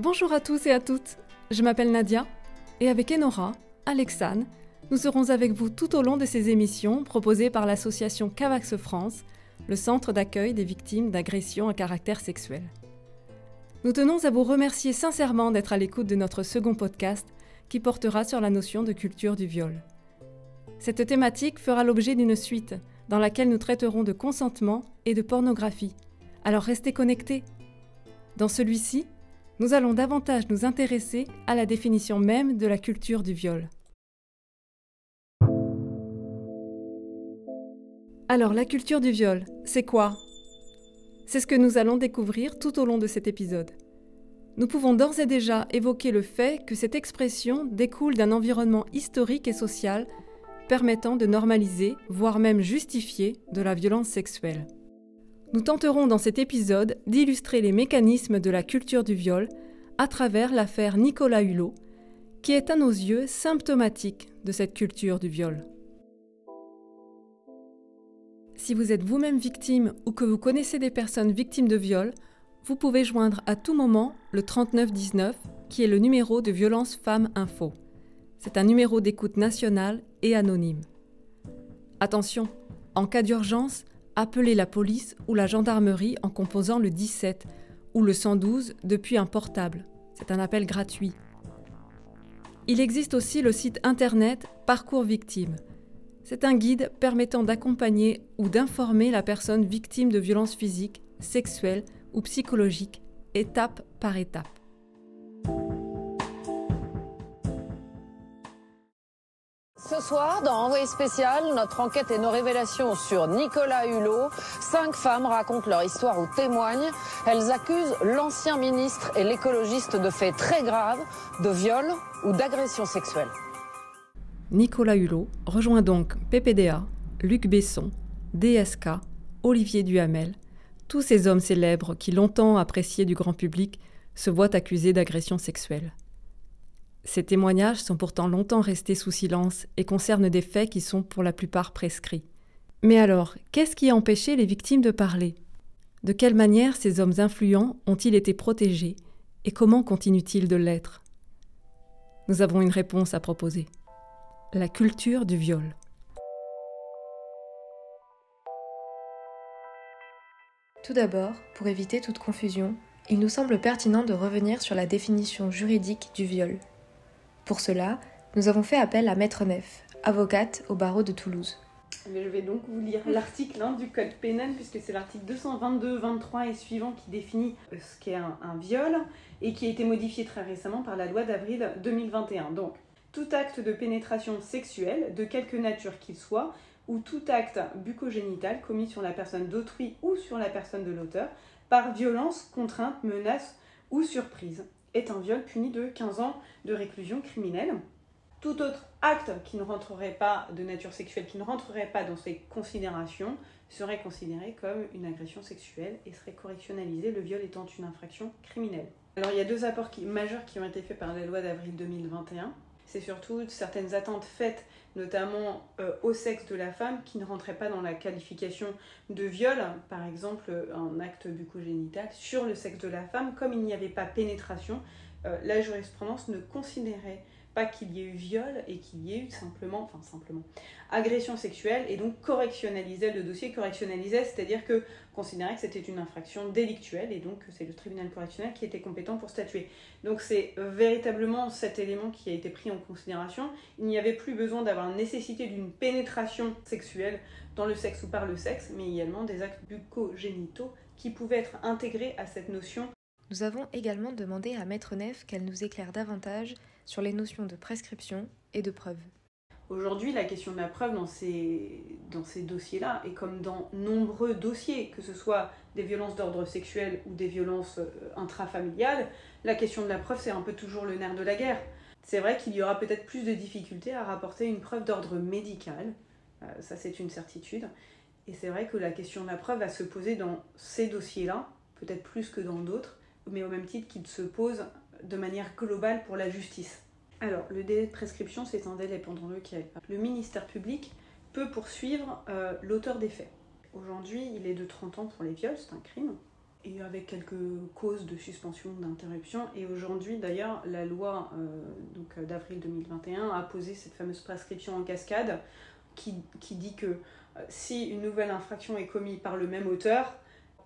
Bonjour à tous et à toutes, je m'appelle Nadia et avec Enora, Alexane, nous serons avec vous tout au long de ces émissions proposées par l'association Cavax France, le centre d'accueil des victimes d'agressions à caractère sexuel. Nous tenons à vous remercier sincèrement d'être à l'écoute de notre second podcast qui portera sur la notion de culture du viol. Cette thématique fera l'objet d'une suite dans laquelle nous traiterons de consentement et de pornographie. Alors restez connectés. Dans celui-ci, nous allons davantage nous intéresser à la définition même de la culture du viol. Alors, la culture du viol, c'est quoi? C'est ce que nous allons découvrir tout au long de cet épisode. Nous pouvons d'ores et déjà évoquer le fait que cette expression découle d'un environnement historique et social permettant de normaliser, voire même justifier, de la violence sexuelle. Nous tenterons dans cet épisode d'illustrer les mécanismes de la culture du viol à travers l'affaire Nicolas Hulot, qui est à nos yeux symptomatique de cette culture du viol. Si vous êtes vous-même victime ou que vous connaissez des personnes victimes de viol, vous pouvez joindre à tout moment le 3919, qui est le numéro de Violence Femmes Info. C'est un numéro d'écoute national et anonyme. Attention, en cas d'urgence, appelez la police ou la gendarmerie en composant le 17 ou le 112 depuis un portable. C'est un appel gratuit. Il existe aussi le site internet Parcours Victime. C'est un guide permettant d'accompagner ou d'informer la personne victime de violences physiques, sexuelles ou psychologiques, étape par étape. Ce soir, dans Envoyé spécial, notre enquête et nos révélations sur Nicolas Hulot. Cinq femmes racontent leur histoire ou témoignent. Elles accusent l'ancien ministre et l'écologiste de faits très graves, de viol ou d'agression sexuelle. Nicolas Hulot rejoint donc PPDA, Luc Besson, DSK, Olivier Duhamel, tous ces hommes célèbres qui, longtemps appréciés du grand public, se voient accusés d'agression sexuelle. Ces témoignages sont pourtant longtemps restés sous silence et concernent des faits qui sont pour la plupart prescrits. Mais alors, qu'est-ce qui a empêché les victimes de parler? De quelle manière ces hommes influents ont-ils été protégés? Et comment continuent-ils de l'être? Nous avons une réponse à proposer. La culture du viol. Tout d'abord, pour éviter toute confusion, il nous semble pertinent de revenir sur la définition juridique du viol. Pour cela, nous avons fait appel à Maître Neff, avocate au barreau de Toulouse. Je vais donc vous lire l'article hein, du Code pénal, puisque c'est l'article 222, 23 et suivant qui définit euh, ce qu'est un, un viol et qui a été modifié très récemment par la loi d'avril 2021. Donc, tout acte de pénétration sexuelle, de quelque nature qu'il soit, ou tout acte bucogénital commis sur la personne d'autrui ou sur la personne de l'auteur, par violence, contrainte, menace ou surprise, est un viol puni de 15 ans de réclusion criminelle. Tout autre acte qui ne rentrerait pas de nature sexuelle, qui ne rentrerait pas dans ces considérations, serait considéré comme une agression sexuelle et serait correctionnalisé, le viol étant une infraction criminelle. Alors il y a deux apports majeurs qui ont été faits par la loi d'avril 2021 c'est surtout certaines attentes faites notamment euh, au sexe de la femme qui ne rentraient pas dans la qualification de viol, par exemple un acte bucogénital sur le sexe de la femme, comme il n'y avait pas pénétration, euh, la jurisprudence ne considérait pas qu'il y ait eu viol et qu'il y ait eu simplement, enfin simplement, agression sexuelle et donc correctionnalisait le dossier, correctionnalisait, c'est-à-dire que considérait que c'était une infraction délictuelle et donc c'est le tribunal correctionnel qui était compétent pour statuer. Donc c'est véritablement cet élément qui a été pris en considération. Il n'y avait plus besoin d'avoir nécessité d'une pénétration sexuelle dans le sexe ou par le sexe, mais également des actes bucogénitaux qui pouvaient être intégrés à cette notion. Nous avons également demandé à Maître Neff qu'elle nous éclaire davantage sur les notions de prescription et de preuve. Aujourd'hui, la question de la preuve dans ces, dans ces dossiers-là, et comme dans nombreux dossiers, que ce soit des violences d'ordre sexuel ou des violences euh, intrafamiliales, la question de la preuve, c'est un peu toujours le nerf de la guerre. C'est vrai qu'il y aura peut-être plus de difficultés à rapporter une preuve d'ordre médical, euh, ça c'est une certitude, et c'est vrai que la question de la preuve va se poser dans ces dossiers-là, peut-être plus que dans d'autres, mais au même titre qu'il se pose de manière globale pour la justice. Alors, le délai de prescription, c'est un délai pendant lequel le ministère public peut poursuivre euh, l'auteur des faits. Aujourd'hui, il est de 30 ans pour les viols, c'est un crime. Et avec quelques causes de suspension, d'interruption. Et aujourd'hui, d'ailleurs, la loi donc d'avril 2021 a posé cette fameuse prescription en cascade qui dit que si une nouvelle infraction est commise par le même auteur,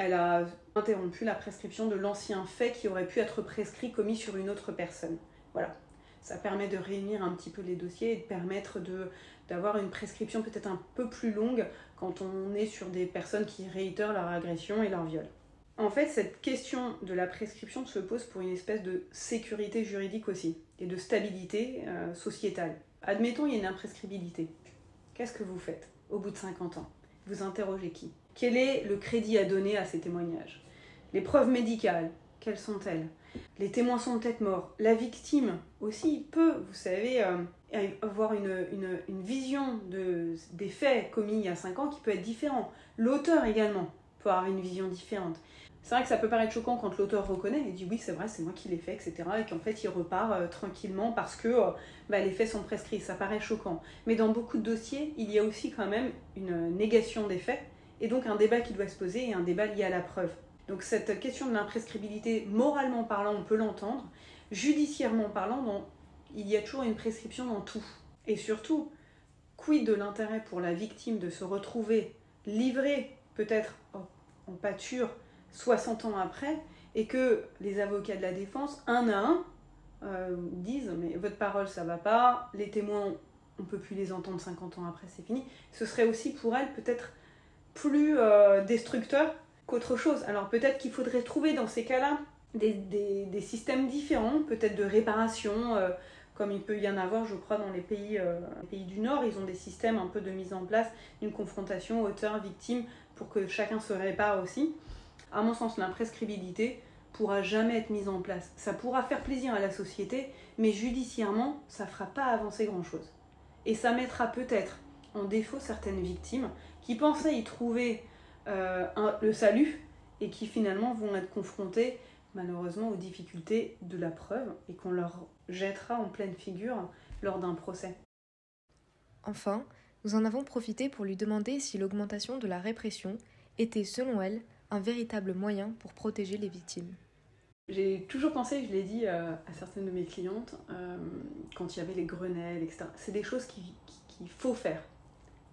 elle a interrompu la prescription de l'ancien fait qui aurait pu être prescrit commis sur une autre personne. Voilà. Ça permet de réunir un petit peu les dossiers et de permettre d'avoir une prescription peut-être un peu plus longue quand on est sur des personnes qui réitèrent leur agression et leur viol. En fait, cette question de la prescription se pose pour une espèce de sécurité juridique aussi et de stabilité euh, sociétale. Admettons, il y a une imprescriptibilité. Qu'est-ce que vous faites au bout de 50 ans? Vous interrogez qui? Quel est le crédit à donner à ces témoignages? Les preuves médicales, quelles sont-elles? Les témoins sont peut-être morts. La victime aussi peut, vous savez, euh, avoir une, vision de, des faits commis il y a 5 ans qui peut être différent. L'auteur également peut avoir une vision différente. C'est vrai que ça peut paraître choquant quand l'auteur reconnaît et dit oui c'est vrai c'est moi qui l'ai fait etc et qu'en fait il repart euh, tranquillement parce que euh, bah, les faits sont prescrits ça paraît choquant mais dans beaucoup de dossiers il y a aussi quand même une négation des faits et donc un débat qui doit se poser et un débat lié à la preuve. Donc cette question de l'imprescriptibilité moralement parlant on peut l'entendre. Judiciairement parlant il y a toujours une prescription dans tout. Et surtout quid de l'intérêt pour la victime de se retrouver livrée peut-être en pâture 60 ans après, et que les avocats de la défense, un à un, euh, disent mais votre parole ça va pas, les témoins on peut plus les entendre 50 ans après c'est fini, ce serait aussi pour elle peut-être plus euh, destructeur qu'autre chose. Alors peut-être qu'il faudrait trouver dans ces cas-là des, des, systèmes différents, peut-être de réparation, euh, comme il peut y en avoir je crois dans les pays, les pays du Nord, ils ont des systèmes un peu de mise en place d'une confrontation auteur-victime pour que chacun se répare aussi à mon sens, l'imprescriptibilité pourra jamais être mise en place. Ça pourra faire plaisir à la société, mais judiciairement, ça fera pas avancer grand-chose. Et ça mettra peut-être en défaut certaines victimes qui pensaient y trouver euh, le salut et qui finalement vont être confrontées malheureusement aux difficultés de la preuve et qu'on leur jettera en pleine figure lors d'un procès. Enfin, nous en avons profité pour lui demander si l'augmentation de la répression était, selon elle, un véritable moyen pour protéger les victimes. J'ai toujours pensé, je l'ai dit euh, à certaines de mes clientes, euh, quand il y avait les Grenelles, etc., c'est des choses qu'il faut faire.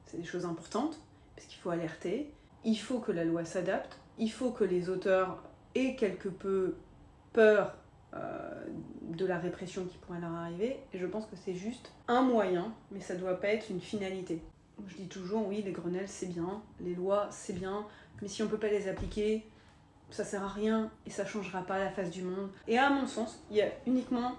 C'est des choses importantes, parce qu'il faut alerter, il faut que la loi s'adapte, il faut que les auteurs aient quelque peu peur euh, de la répression qui pourrait leur arriver, et je pense que c'est juste un moyen, mais ça ne doit pas être une finalité. Je dis toujours, oui, les Grenelles, c'est bien, les lois, c'est bien, mais si on ne peut pas les appliquer, ça sert à rien et ça changera pas la face du monde. Et à mon sens, il y a uniquement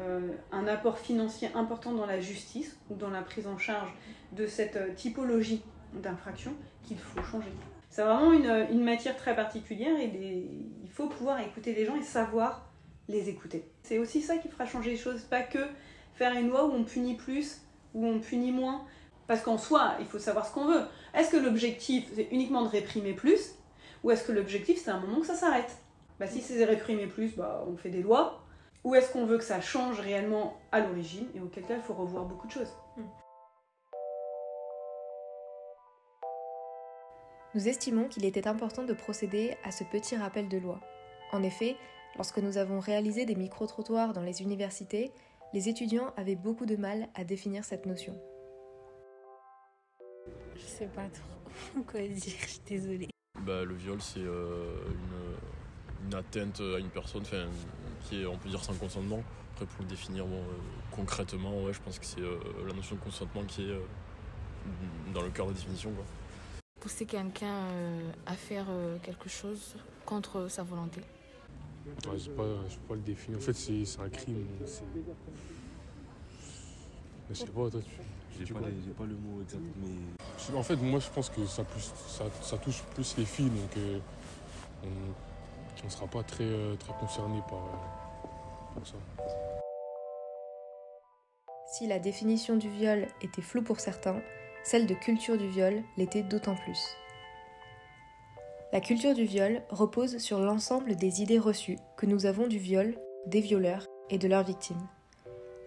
euh, un apport financier important dans la justice ou dans la prise en charge de cette euh, typologie d'infraction qu'il faut changer. C'est vraiment une, matière très particulière et il faut pouvoir écouter les gens et savoir les écouter. C'est aussi ça qui fera changer les choses, pas que faire une loi où on punit plus, où on punit moins, parce qu'en soi, il faut savoir ce qu'on veut. Est-ce que l'objectif, c'est uniquement de réprimer plus Ou est-ce que l'objectif, c'est un moment que ça s'arrête? Bah, Si c'est réprimer plus, bah, on fait des lois. Ou est-ce qu'on veut que ça change réellement à l'origine Et auquel cas, il faut revoir beaucoup de choses. Nous estimons qu'il était important de procéder à ce petit rappel de loi. En effet, lorsque nous avons réalisé des micro-trottoirs dans les universités, les étudiants avaient beaucoup de mal à définir cette notion. Je sais pas trop quoi dire, je suis désolée. Bah, le viol, c'est euh, une, atteinte à une personne qui est, on peut dire, sans consentement. Après, pour le définir bon, euh, concrètement, ouais, je pense que c'est euh, la notion de consentement qui est dans le cœur de la définition. Quoi. Pousser quelqu'un à faire quelque chose contre sa volonté. je ne sais pas, le définir. En fait, c'est un crime. Je sais pas, toi, tu. J'ai pas, pas, le mot exact, mais. En fait, moi, je pense que ça, plus, ça, touche plus les filles, donc euh, on ne sera pas très, euh, très concerné par, par ça. Si la définition du viol était floue pour certains, celle de culture du viol l'était d'autant plus. La culture du viol repose sur l'ensemble des idées reçues que nous avons du viol, des violeurs et de leurs victimes.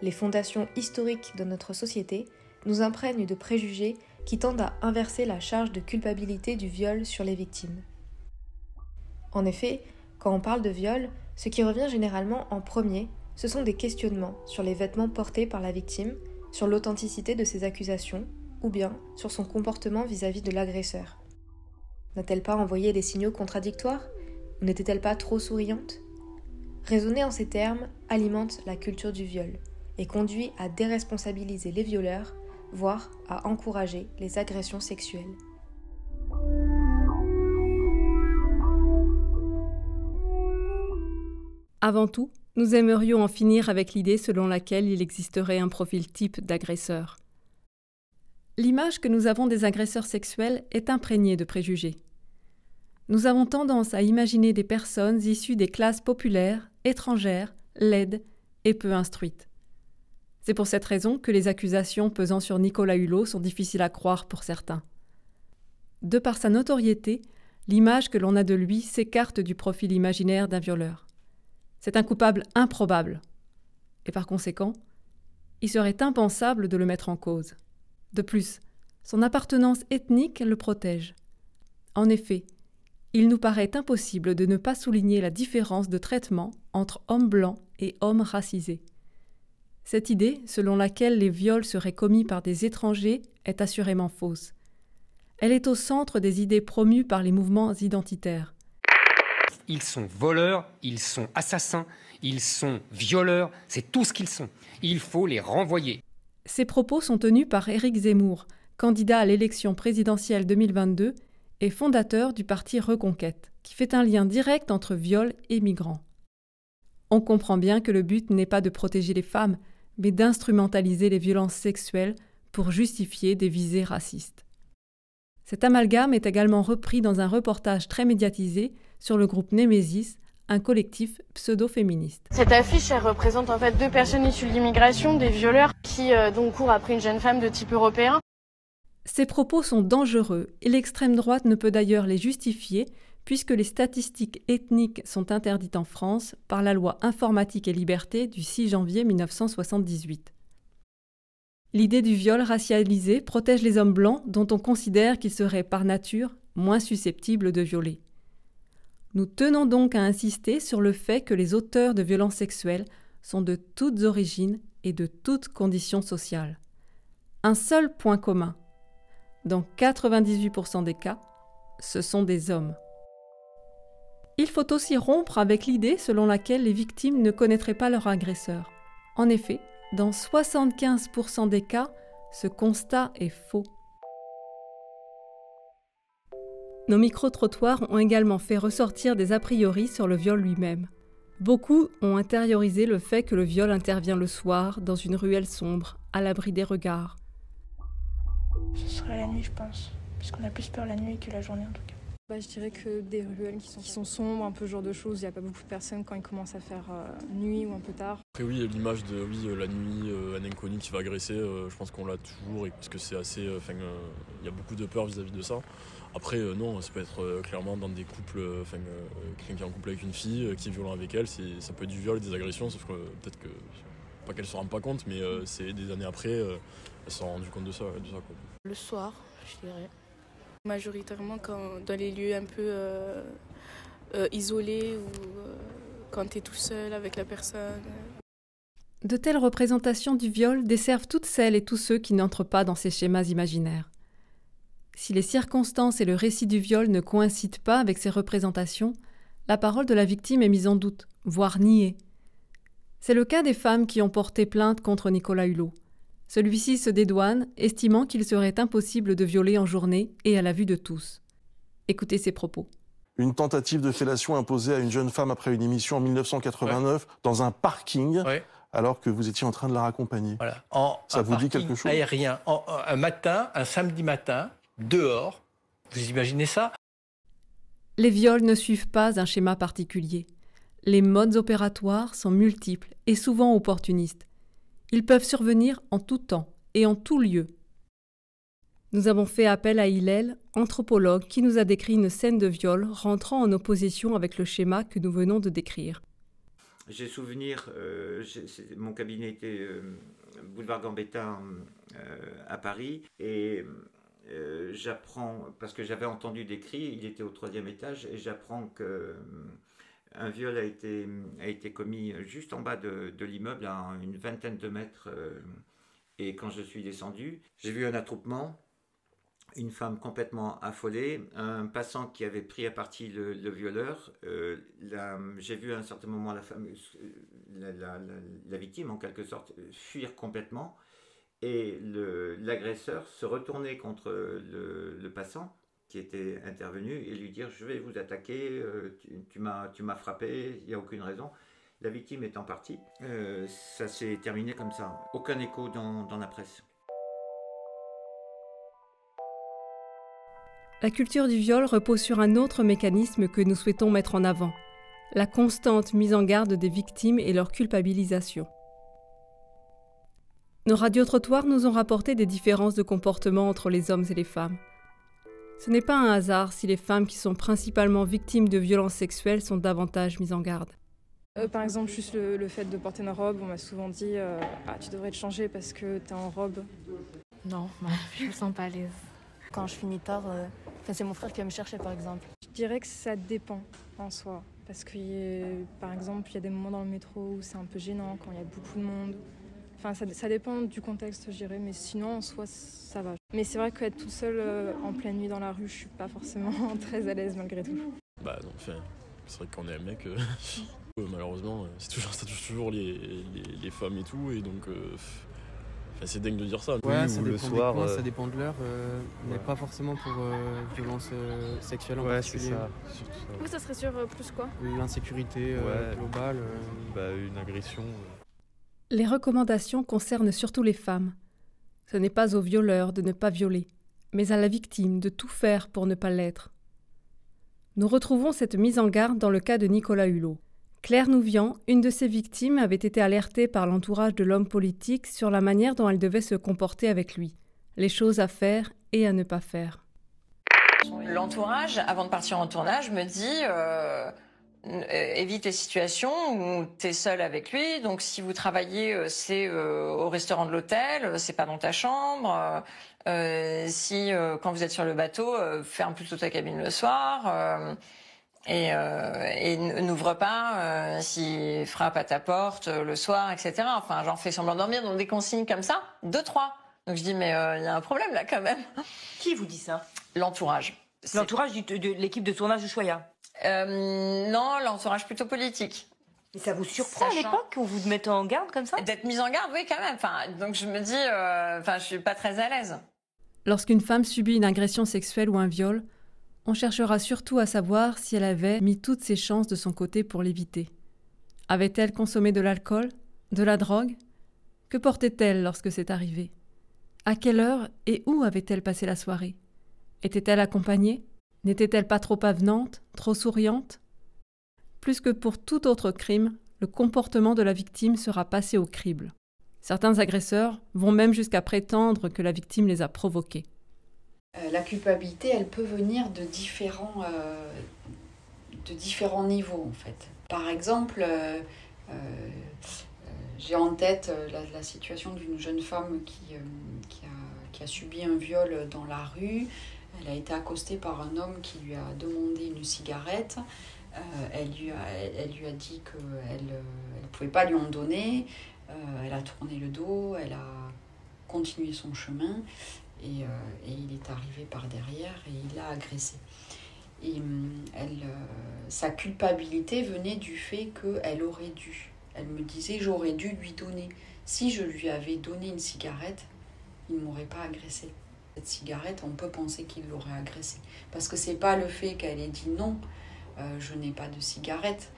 Les fondations historiques de notre société nous imprègne de préjugés qui tendent à inverser la charge de culpabilité du viol sur les victimes. En effet, Quand on parle de viol, ce qui revient généralement en premier, ce sont des questionnements sur les vêtements portés par la victime, sur l'authenticité de ses accusations, ou bien sur son comportement vis-à-vis de l'agresseur. N'a-t-elle pas envoyé des signaux contradictoires n'était-elle pas trop souriante? Raisonner en ces termes alimente la culture du viol et conduit à déresponsabiliser les violeurs, voire à encourager les agressions sexuelles. Avant tout, nous aimerions en finir avec l'idée selon laquelle il existerait un profil type d'agresseur. L'image que nous avons des agresseurs sexuels est imprégnée de préjugés. Nous avons tendance à imaginer des personnes issues des classes populaires, étrangères, laides et peu instruites. C'est pour cette raison que les accusations pesant sur Nicolas Hulot sont difficiles à croire pour certains. De par sa notoriété, l'image que l'on a de lui s'écarte du profil imaginaire d'un violeur. C'est un coupable improbable. Et par conséquent, il serait impensable de le mettre en cause. De plus, son appartenance ethnique le protège. En effet, il nous paraît impossible de ne pas souligner la différence de traitement entre hommes blancs et hommes racisés. Cette idée, selon laquelle les viols seraient commis par des étrangers, est assurément fausse. Elle est au centre des idées promues par les mouvements identitaires. Ils sont voleurs, ils sont assassins, ils sont violeurs, c'est tout ce qu'ils sont. Il faut les renvoyer. Ces propos sont tenus par Éric Zemmour, candidat à l'élection présidentielle 2022 et fondateur du parti Reconquête, qui fait un lien direct entre viol et migrants. On comprend bien que le but n'est pas de protéger les femmes, mais d'instrumentaliser les violences sexuelles pour justifier des visées racistes. Cet amalgame est également repris dans un reportage très médiatisé sur le groupe Némésis, un collectif pseudo-féministe. Cette affiche, elle représente en fait deux personnes issues de l'immigration, des violeurs qui euh, donc courent après une jeune femme de type européen. Ces propos sont dangereux et l'extrême droite ne peut d'ailleurs les justifier puisque les statistiques ethniques sont interdites en France par la loi Informatique et Liberté du 6 janvier 1978. L'idée du viol racialisé protège les hommes blancs dont on considère qu'ils seraient par nature moins susceptibles de violer. Nous tenons donc à insister sur le fait que les auteurs de violences sexuelles sont de toutes origines et de toutes conditions sociales. Un seul point commun. Dans 98% des cas, ce sont des hommes. Il faut aussi rompre avec l'idée selon laquelle les victimes ne connaîtraient pas leur agresseur. En effet, dans 75% des cas, ce constat est faux. Nos micro-trottoirs ont également fait ressortir des a priori sur le viol lui-même. Beaucoup ont intériorisé le fait que le viol intervient le soir, dans une ruelle sombre, à l'abri des regards. Ce serait la nuit, je pense. Puisqu'on a plus peur la nuit que la journée, en tout cas. Bah, je dirais que des ruelles qui sont, sombres, un peu ce genre de choses. Il n'y a pas beaucoup de personnes quand il commence à faire euh, nuit ou un peu tard. Après, oui, l'image de oui, euh, la nuit, euh, un inconnu qui va agresser, je pense qu'on l'a toujours, et parce que c'est assez. Enfin, il y a beaucoup de peur vis-à-vis de ça. Après, non, ça peut être clairement dans des couples, enfin, quelqu'un qui est en couple avec une fille, qui est violent avec elle, ça peut être du viol, des agressions, sauf que peut-être que, pas qu'elle se rend pas compte, mais c'est des années après, elle s'est rendue compte de ça. De ça quoi. Le soir, je dirais. Majoritairement dans les lieux un peu euh, euh, isolés ou euh, quand tu es tout seul avec la personne. De telles représentations du viol desservent toutes celles et tous ceux qui n'entrent pas dans ces schémas imaginaires. Si les circonstances et le récit du viol ne coïncident pas avec ces représentations, la parole de la victime est mise en doute, voire niée. C'est le cas des femmes qui ont porté plainte contre Nicolas Hulot. Celui-ci se dédouane, estimant qu'il serait impossible de violer en journée et à la vue de tous. Écoutez ses propos. Une tentative de fellation imposée à une jeune femme après une émission en 1989 dans un parking. Alors que vous étiez en train de la raccompagner. Voilà. En, Ça vous dit quelque chose? Aérien, un matin, un samedi matin, dehors. Vous imaginez ça? Les viols ne suivent pas un schéma particulier. Les modes opératoires sont multiples et souvent opportunistes. Ils peuvent survenir en tout temps et en tout lieu. Nous avons fait appel à Hillel, anthropologue, qui nous a décrit une scène de viol rentrant en opposition avec le schéma que nous venons de décrire. J'ai souvenir, euh, mon cabinet était euh, boulevard Gambetta euh, à Paris, et j'apprends, parce que j'avais entendu des cris, il était au troisième étage, et j'apprends que un viol a été, a été commis juste en bas de, de l'immeuble, à une vingtaine de mètres. et quand je suis descendu, j'ai vu un attroupement une femme complètement affolée, un passant qui avait pris à partie le, violeur. Euh, j'ai vu à un certain moment la, femme, la, la, victime, en quelque sorte, fuir complètement. Et l'agresseur se retourner contre le, passant qui était intervenu et lui dire Je vais vous attaquer, euh, tu, tu m'as frappé, il n'y a aucune raison. La victime étant partie, euh, ça s'est terminé comme ça. Aucun écho dans, dans la presse. La culture du viol repose sur un autre mécanisme que nous souhaitons mettre en avant, la constante mise en garde des victimes et leur culpabilisation. Nos radiotrottoirs nous ont rapporté des différences de comportement entre les hommes et les femmes. Ce n'est pas un hasard si les femmes qui sont principalement victimes de violences sexuelles sont davantage mises en garde. Euh, par exemple, juste le, fait de porter une robe, on m'a souvent dit euh, Ah, tu devrais te changer parce que t'es en robe. Non, je me sens pas à l'aise. Quand je finis tard, euh, c'est mon frère qui va me chercher par exemple. Je dirais que ça dépend en soi. Parce que par exemple, il y a des moments dans le métro où c'est un peu gênant quand il y a beaucoup de monde. Enfin, ça, ça dépend du contexte, je dirais, mais sinon en soi, ça va. Mais c'est vrai qu'être tout seul euh, en pleine nuit dans la rue, je suis pas forcément très à l'aise malgré tout. Bah non, enfin, c'est vrai qu'on est un mec. Euh, malheureusement, c'est toujours, ça touche toujours les, les, femmes et tout, et donc c'est dingue de dire ça. Ouais, ça, dépend le soir, euh, ça dépend de l'heure, euh, mais pas forcément pour euh, violence sexuelle en ouais, particulier. Ça, ça. ça serait sur plus quoi? L'insécurité globale. Bah, une agression. Les recommandations concernent surtout les femmes. Ce n'est pas au violeur de ne pas violer, mais à la victime de tout faire pour ne pas l'être. Nous retrouvons cette mise en garde dans le cas de Nicolas Hulot. Claire Nouvian, une de ses victimes, avait été alertée par l'entourage de l'homme politique sur la manière dont elle devait se comporter avec lui, les choses à faire et à ne pas faire. L'entourage, avant de partir en tournage, me dit euh, évite les situations où tu es seul avec lui. Donc si vous travaillez, euh, c'est au restaurant de l'hôtel, c'est pas dans ta chambre. si quand vous êtes sur le bateau, ferme plutôt ta cabine le soir et, euh, et n'ouvre pas euh, s'il frappe à ta porte euh, le soir, etc. Enfin, j'en fais semblant de dormir, donc des consignes comme ça, deux, trois. Donc je dis, mais il y a un problème là quand même. Qui vous dit ça? L'entourage. L'entourage de l'équipe de tournage de Choya Non, l'entourage plutôt politique. Mais ça vous surprend à l'époque qu'on vous mette en garde comme ça D'être mise en garde, oui, quand même. Enfin, donc je me dis, enfin, je suis pas très à l'aise. Lorsqu'une femme subit une agression sexuelle ou un viol, on cherchera surtout à savoir si elle avait mis toutes ses chances de son côté pour l'éviter. Avait-elle consommé de l'alcool De la drogue? Que portait-elle lorsque c'est arrivé? À quelle heure et où avait-elle passé la soirée? Était-elle accompagnée? N'était-elle pas trop avenante, trop souriante? Plus que pour tout autre crime, le comportement de la victime sera passé au crible. Certains agresseurs vont même jusqu'à prétendre que la victime les a provoqués. Euh, la culpabilité, elle peut venir de différents, euh, niveaux en fait. Par exemple, euh, j'ai en tête la, situation d'une jeune femme qui, a, subi un viol dans la rue. Elle a été accostée par un homme qui lui a demandé une cigarette. elle, lui a, elle, lui a dit qu'elle ne pouvait pas lui en donner. elle a tourné le dos, elle a continué son chemin. Euh, et, il est arrivé par derrière et il l'a agressé. Et elle, euh, sa culpabilité venait du fait qu'elle aurait dû. Elle me disait j'aurais dû lui donner. Si je lui avais donné une cigarette, il ne m'aurait pas agressé. Cette cigarette, on peut penser qu'il l'aurait agressée. Parce que c'est pas le fait qu'elle ait dit non, euh, je n'ai pas de cigarette.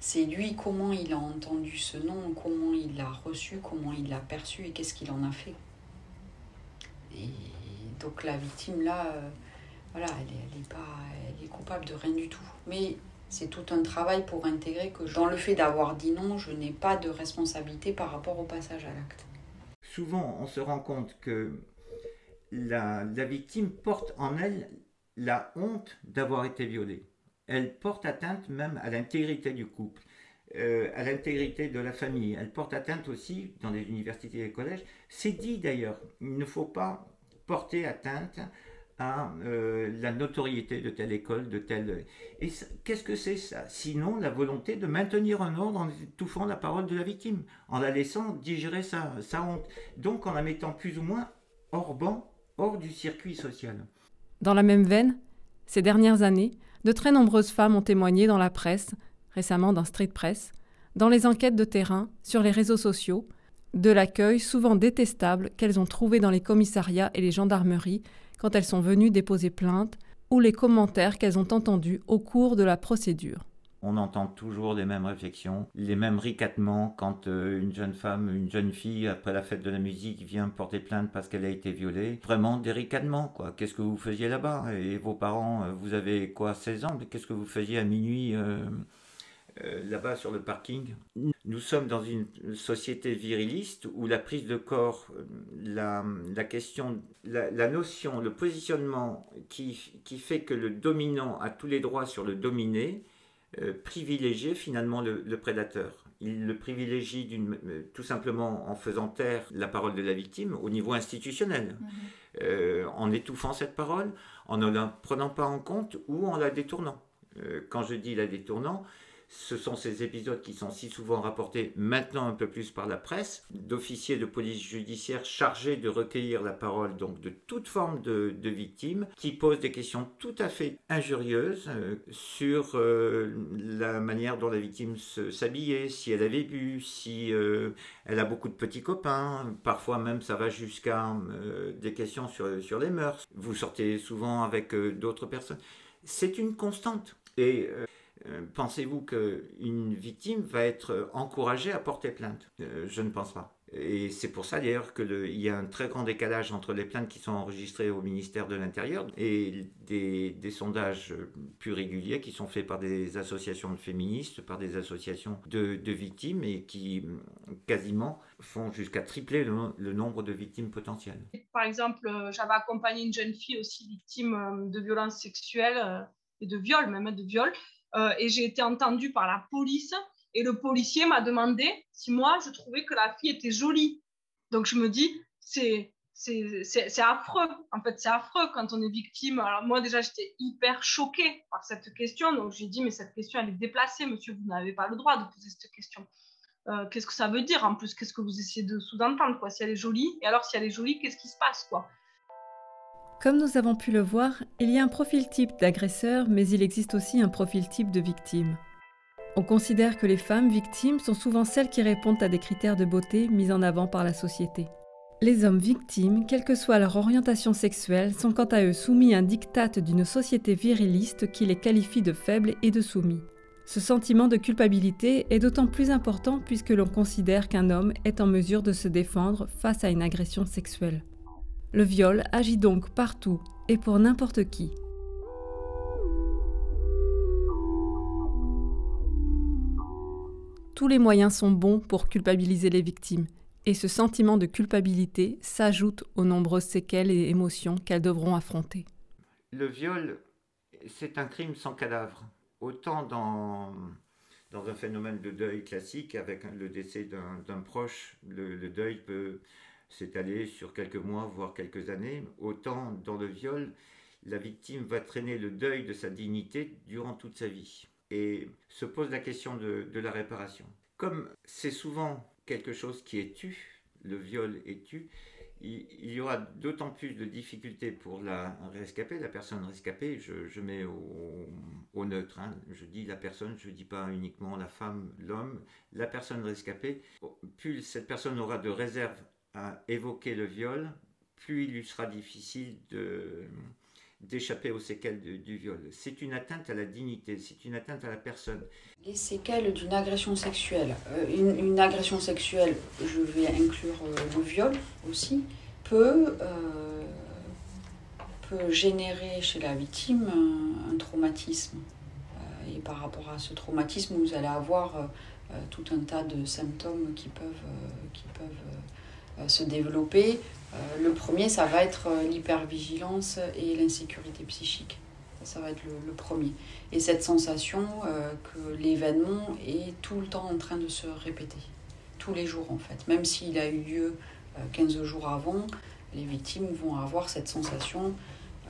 C'est lui, comment il a entendu ce nom, comment il l'a reçu, comment il l'a perçu et qu'est-ce qu'il en a fait. Et donc la victime là, euh, voilà, elle est, pas, elle est coupable de rien du tout. Mais c'est tout un travail pour intégrer que dans le fait d'avoir dit non, je n'ai pas de responsabilité par rapport au passage à l'acte. Souvent, on se rend compte que la, victime porte en elle la honte d'avoir été violée. Elle porte atteinte même à l'intégrité du couple. Euh, à l'intégrité de la famille. Elle porte atteinte aussi dans les universités et les collèges. C'est dit d'ailleurs, il ne faut pas porter atteinte à la notoriété de telle école, de telle... Et qu'est-ce que c'est ça? Sinon, la volonté de maintenir un ordre en étouffant la parole de la victime, en la laissant digérer sa, sa honte. Donc en la mettant plus ou moins hors banc, hors du circuit social. Dans la même veine, ces dernières années, de très nombreuses femmes ont témoigné dans la presse, récemment dans Street Press, dans les enquêtes de terrain, sur les réseaux sociaux, de l'accueil souvent détestable qu'elles ont trouvé dans les commissariats et les gendarmeries quand elles sont venues déposer plainte, ou les commentaires qu'elles ont entendus au cours de la procédure. On entend toujours les mêmes réflexions, les mêmes ricatements quand euh, une jeune femme, une jeune fille, après la fête de la musique, vient porter plainte parce qu'elle a été violée. Vraiment des ricatements, quoi. Qu'est-ce que vous faisiez là-bas? Et vos parents, euh, vous avez quoi, 16 ans? Qu'est-ce que vous faisiez à minuit euh, là-bas sur le parking? Nous sommes dans une société viriliste où la prise de corps, la, question, la, notion, le positionnement qui, qui fait que le dominant a tous les droits sur le dominé, euh, privilégier finalement le, prédateur. Il le privilégie euh, tout simplement en faisant taire la parole de la victime au niveau institutionnel, mhm. euh, en étouffant cette parole, en ne la prenant pas en compte ou en la détournant. quand je dis la détournant, ce sont ces épisodes qui sont si souvent rapportés maintenant un peu plus par la presse, d'officiers de police judiciaire chargés de recueillir la parole donc de toute forme de, victimes, qui posent des questions tout à fait injurieuses euh, sur euh, la manière dont la victime s'habillait, si elle avait bu, si euh, elle a beaucoup de petits copains, parfois même ça va jusqu'à des questions sur, sur les mœurs. Vous sortez souvent avec d'autres personnes. C'est une constante. Et pensez-vous qu'une victime va être encouragée à porter plainte? Euh, Je ne pense pas. Et c'est pour ça d'ailleurs qu'il y a un très grand décalage entre les plaintes qui sont enregistrées au ministère de l'Intérieur et des, sondages plus réguliers qui sont faits par des associations de féministes, par des associations de, victimes et qui quasiment font jusqu'à tripler le, nombre de victimes potentielles. Par exemple, euh, j'avais accompagné une jeune fille aussi victime de violences sexuelles et de viol, même de viol. Euh, et j'ai été entendue par la police. Et le policier m'a demandé si moi, je trouvais que la fille était jolie. Donc je me dis, c'est affreux. En fait, c'est affreux quand on est victime. Alors moi, déjà, j'étais hyper choquée par cette question. Donc j'ai dit, mais cette question, elle est déplacée, monsieur. Vous n'avez pas le droit de poser cette question. Euh, qu'est-ce que ça veut dire En plus, qu'est-ce que vous essayez de sous-entendre Si elle est jolie, et alors si elle est jolie, qu'est-ce qui se passe quoi? Comme nous avons pu le voir, il y a un profil type d'agresseur, mais il existe aussi un profil type de victime. On considère que les femmes victimes sont souvent celles qui répondent à des critères de beauté mis en avant par la société. Les hommes victimes, quelle que soit leur orientation sexuelle, sont quant à eux soumis à un diktat d'une société viriliste qui les qualifie de faibles et de soumis. Ce sentiment de culpabilité est d'autant plus important puisque l'on considère qu'un homme est en mesure de se défendre face à une agression sexuelle. Le viol agit donc partout et pour n'importe qui. Tous les moyens sont bons pour culpabiliser les victimes, et ce sentiment de culpabilité s'ajoute aux nombreuses séquelles et émotions qu'elles devront affronter. Le viol, c'est un crime sans cadavre. Autant dans, dans un phénomène de deuil classique, avec le décès d'un proche, le deuil peut s'étaler sur quelques mois, voire quelques années, autant dans le viol, la victime va traîner le deuil de sa dignité durant toute sa vie. Et se pose la question de, la réparation. Comme c'est souvent quelque chose qui est tu, le viol est tu, il, y aura d'autant plus de difficultés pour la rescapée, la personne rescapée, je, mets au, neutre, hein. je dis la personne, je ne dis pas uniquement la femme, l'homme, la personne rescapée, plus cette personne aura de réserves à évoquer le viol, plus il lui sera difficile d'échapper aux séquelles du viol. C'est une atteinte à la dignité, c'est une atteinte à la personne. Les séquelles d'une agression sexuelle. Euh, une, agression sexuelle, je vais inclure euh, le viol aussi, peut, euh, peut générer chez la victime un, traumatisme. et par rapport à ce traumatisme, vous allez avoir tout un tas de symptômes qui peuvent, qui peuvent se développer. Euh, le premier, ça va être euh, l'hypervigilance et l'insécurité psychique. Ça, va être le, premier. Et cette sensation que l'événement est tout le temps en train de se répéter. Tous les jours, en fait. Même s'il a eu lieu 15 jours avant, les victimes vont avoir cette sensation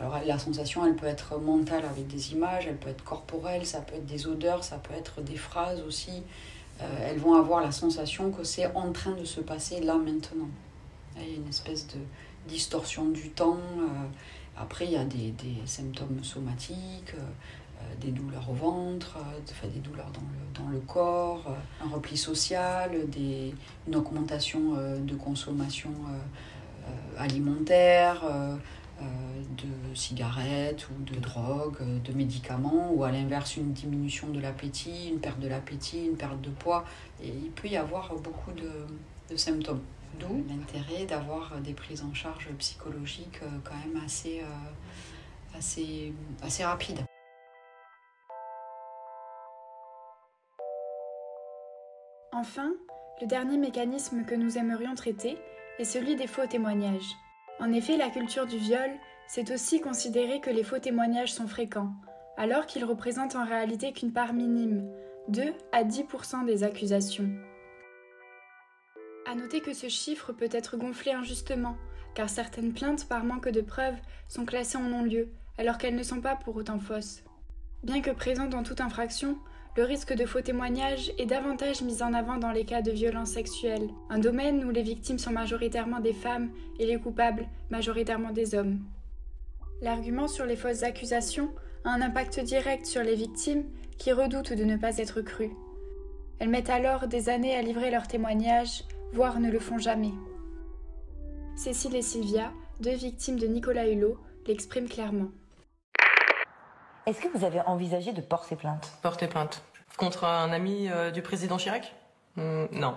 Alors la sensation, elle peut être mentale avec des images, elle peut être corporelle, ça peut être des odeurs, ça peut être des phrases aussi. Euh, elles vont avoir la sensation que c'est en train de se passer là maintenant. Il y a une espèce de distorsion du temps. Euh, après, il y a des, symptômes somatiques, euh, des douleurs au ventre, des douleurs dans le, dans le corps, un repli social, des, une augmentation de consommation alimentaire de cigarettes ou de drogue, de médicaments, ou à l'inverse une diminution de l'appétit, une perte de l'appétit, une perte de poids. Il peut y avoir beaucoup de, symptômes. D'où l'intérêt d'avoir des prises en charge psychologiques euh, quand même assez, euh, assez, assez rapides. Enfin, le dernier mécanisme que nous aimerions traiter est celui des faux témoignages. En effet, la culture du viol, c'est aussi considérer que les faux témoignages sont fréquents, alors qu'ils représentent en réalité qu'une part minime, 2 à 10% des accusations. À noter que ce chiffre peut être gonflé injustement, car certaines plaintes par manque de preuves sont classées en non-lieu, alors qu'elles ne sont pas pour autant fausses. Bien que présentes dans toute infraction, le risque de faux témoignages est davantage mis en avant dans les cas de violences sexuelles, un domaine où les victimes sont majoritairement des femmes et les coupables majoritairement des hommes. L'argument sur les fausses accusations a un impact direct sur les victimes qui redoutent de ne pas être crues. Elles mettent alors des années à livrer leurs témoignages, voire ne le font jamais. Cécile et Sylvia, deux victimes de Nicolas Hulot, l'expriment clairement. Est-ce que vous avez envisagé de porter plainte? Porter plainte Contre un ami euh, du président Chirac? Hmm, Non.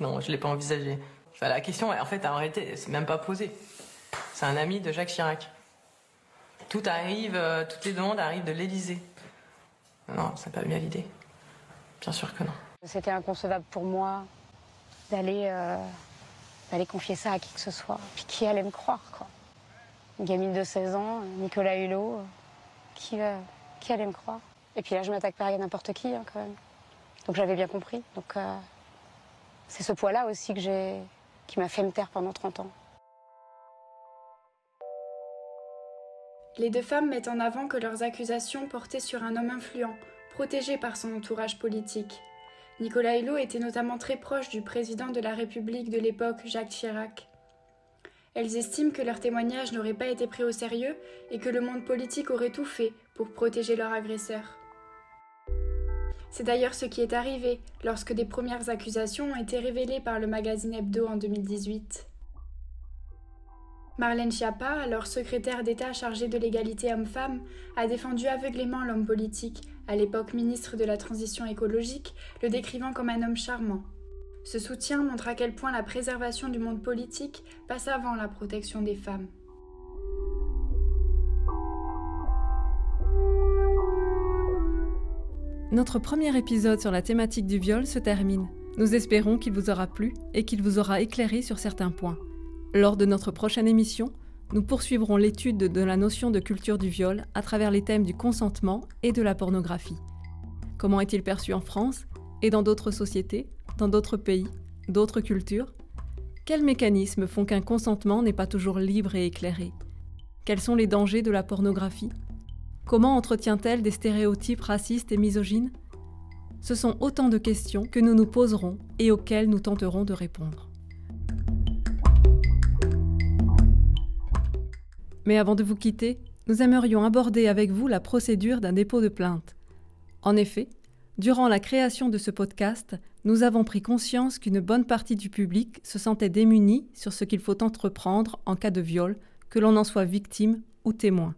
Non, je ne l'ai pas envisagé. la question, en fait, en réalité, c'est même pas posée. C'est un ami de Jacques Chirac. Tout arrive, euh, toutes les demandes arrivent de l'Élysée. Non, c'est pas bien l'idée. Bien sûr que non. C'était inconcevable pour moi d'aller euh, d'aller confier ça à qui que ce soit. Puis qui allait me croire, quoi. Une gamine de 16 ans, Nicolas Hulot qui, euh, qui allait me croire Et puis là, je m'attaque pas à n'importe qui, hein, quand même. Donc j'avais bien compris. Donc euh, c'est ce poids-là aussi que j'ai, qui m'a fait me taire pendant 30 ans. Les deux femmes mettent en avant que leurs accusations portaient sur un homme influent, protégé par son entourage politique. Nicolas Hulot était notamment très proche du président de la République de l'époque, Jacques Chirac. Elles estiment que leurs témoignages n'auraient pas été pris au sérieux et que le monde politique aurait tout fait pour protéger leur agresseur. C'est d'ailleurs ce qui est arrivé lorsque des premières accusations ont été révélées par le magazine Hebdo en 2018. Marlène Schiappa, alors secrétaire d'État chargée de l'égalité homme-femme, a défendu aveuglément l'homme politique, à l'époque ministre de la Transition écologique, le décrivant comme un homme charmant. Ce soutien montre à quel point la préservation du monde politique passe avant la protection des femmes. Notre premier épisode sur la thématique du viol se termine. Nous espérons qu'il vous aura plu et qu'il vous aura éclairé sur certains points. Lors de notre prochaine émission, nous poursuivrons l'étude de la notion de culture du viol à travers les thèmes du consentement et de la pornographie. Comment est-il perçu en France et dans d'autres sociétés dans d'autres pays, d'autres cultures Quels mécanismes font qu'un consentement n'est pas toujours libre et éclairé? Quels sont les dangers de la pornographie? Comment entretient-elle des stéréotypes racistes et misogynes? Ce sont autant de questions que nous nous poserons et auxquelles nous tenterons de répondre. Mais avant de vous quitter, nous aimerions aborder avec vous la procédure d'un dépôt de plainte. En effet, durant la création de ce podcast, nous avons pris conscience qu'une bonne partie du public se sentait démunie sur ce qu'il faut entreprendre en cas de viol, que l'on en soit victime ou témoin.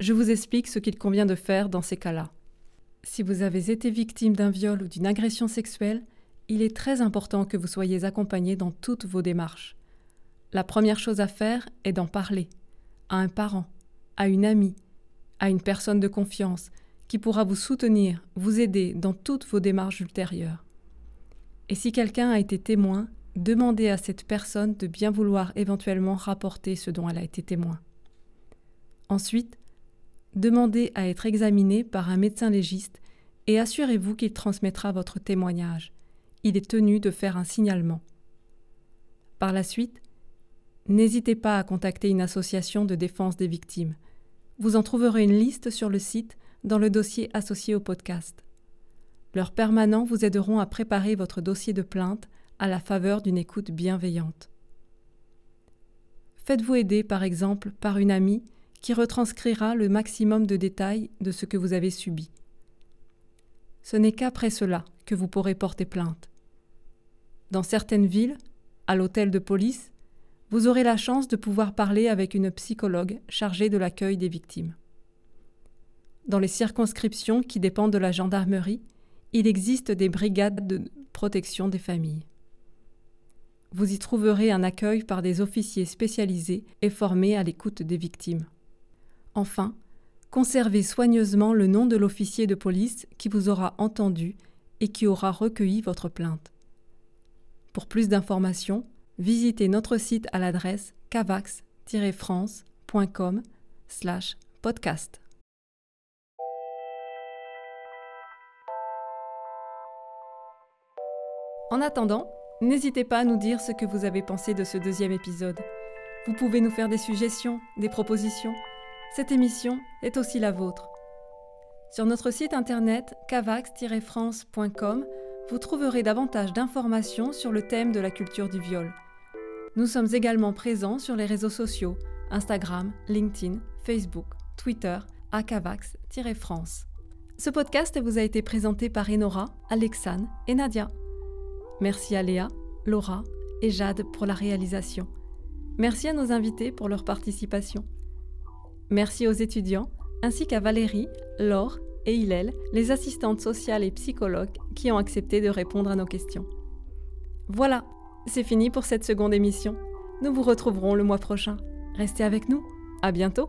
Je vous explique ce qu'il convient de faire dans ces cas-là. Si vous avez été victime d'un viol ou d'une agression sexuelle, il est très important que vous soyez accompagné dans toutes vos démarches. La première chose à faire est d'en parler à un parent, à une amie, à une personne de confiance, qui pourra vous soutenir, vous aider dans toutes vos démarches ultérieures. Et si quelqu'un a été témoin, demandez à cette personne de bien vouloir éventuellement rapporter ce dont elle a été témoin. Ensuite, demandez à être examiné par un médecin légiste et assurez-vous qu'il transmettra votre témoignage. Il est tenu de faire un signalement. Par la suite, n'hésitez pas à contacter une association de défense des victimes. Vous en trouverez une liste sur le site dans le dossier associé au podcast. Leurs permanents vous aideront à préparer votre dossier de plainte à la faveur d'une écoute bienveillante. Faites-vous aider par exemple par une amie qui retranscrira le maximum de détails de ce que vous avez subi. Ce n'est qu'après cela que vous pourrez porter plainte. Dans certaines villes, à l'hôtel de police, vous aurez la chance de pouvoir parler avec une psychologue chargée de l'accueil des victimes. Dans les circonscriptions qui dépendent de la gendarmerie, il existe des brigades de protection des familles. Vous y trouverez un accueil par des officiers spécialisés et formés à l'écoute des victimes. Enfin, conservez soigneusement le nom de l'officier de police qui vous aura entendu et qui aura recueilli votre plainte. Pour plus d'informations, visitez notre site à l'adresse cavax-france.com En attendant, n'hésitez pas à nous dire ce que vous avez pensé de ce deuxième épisode. Vous pouvez nous faire des suggestions, des propositions. Cette émission est aussi la vôtre. Sur notre site internet cavax-france.com, vous trouverez davantage d'informations sur le thème de la culture du viol. Nous sommes également présents sur les réseaux sociaux Instagram, LinkedIn, Facebook, Twitter, à cavax-france. Ce podcast vous a été présenté par Enora, Alexane et Nadia. Merci à Léa, Laura et Jade pour la réalisation. Merci à nos invités pour leur participation. Merci aux étudiants, ainsi qu'à Valérie, Laure et Hillel, les assistantes sociales et psychologues qui ont accepté de répondre à nos questions. Voilà, c'est fini pour cette seconde émission. Nous vous retrouverons le mois prochain. Restez avec nous. À bientôt!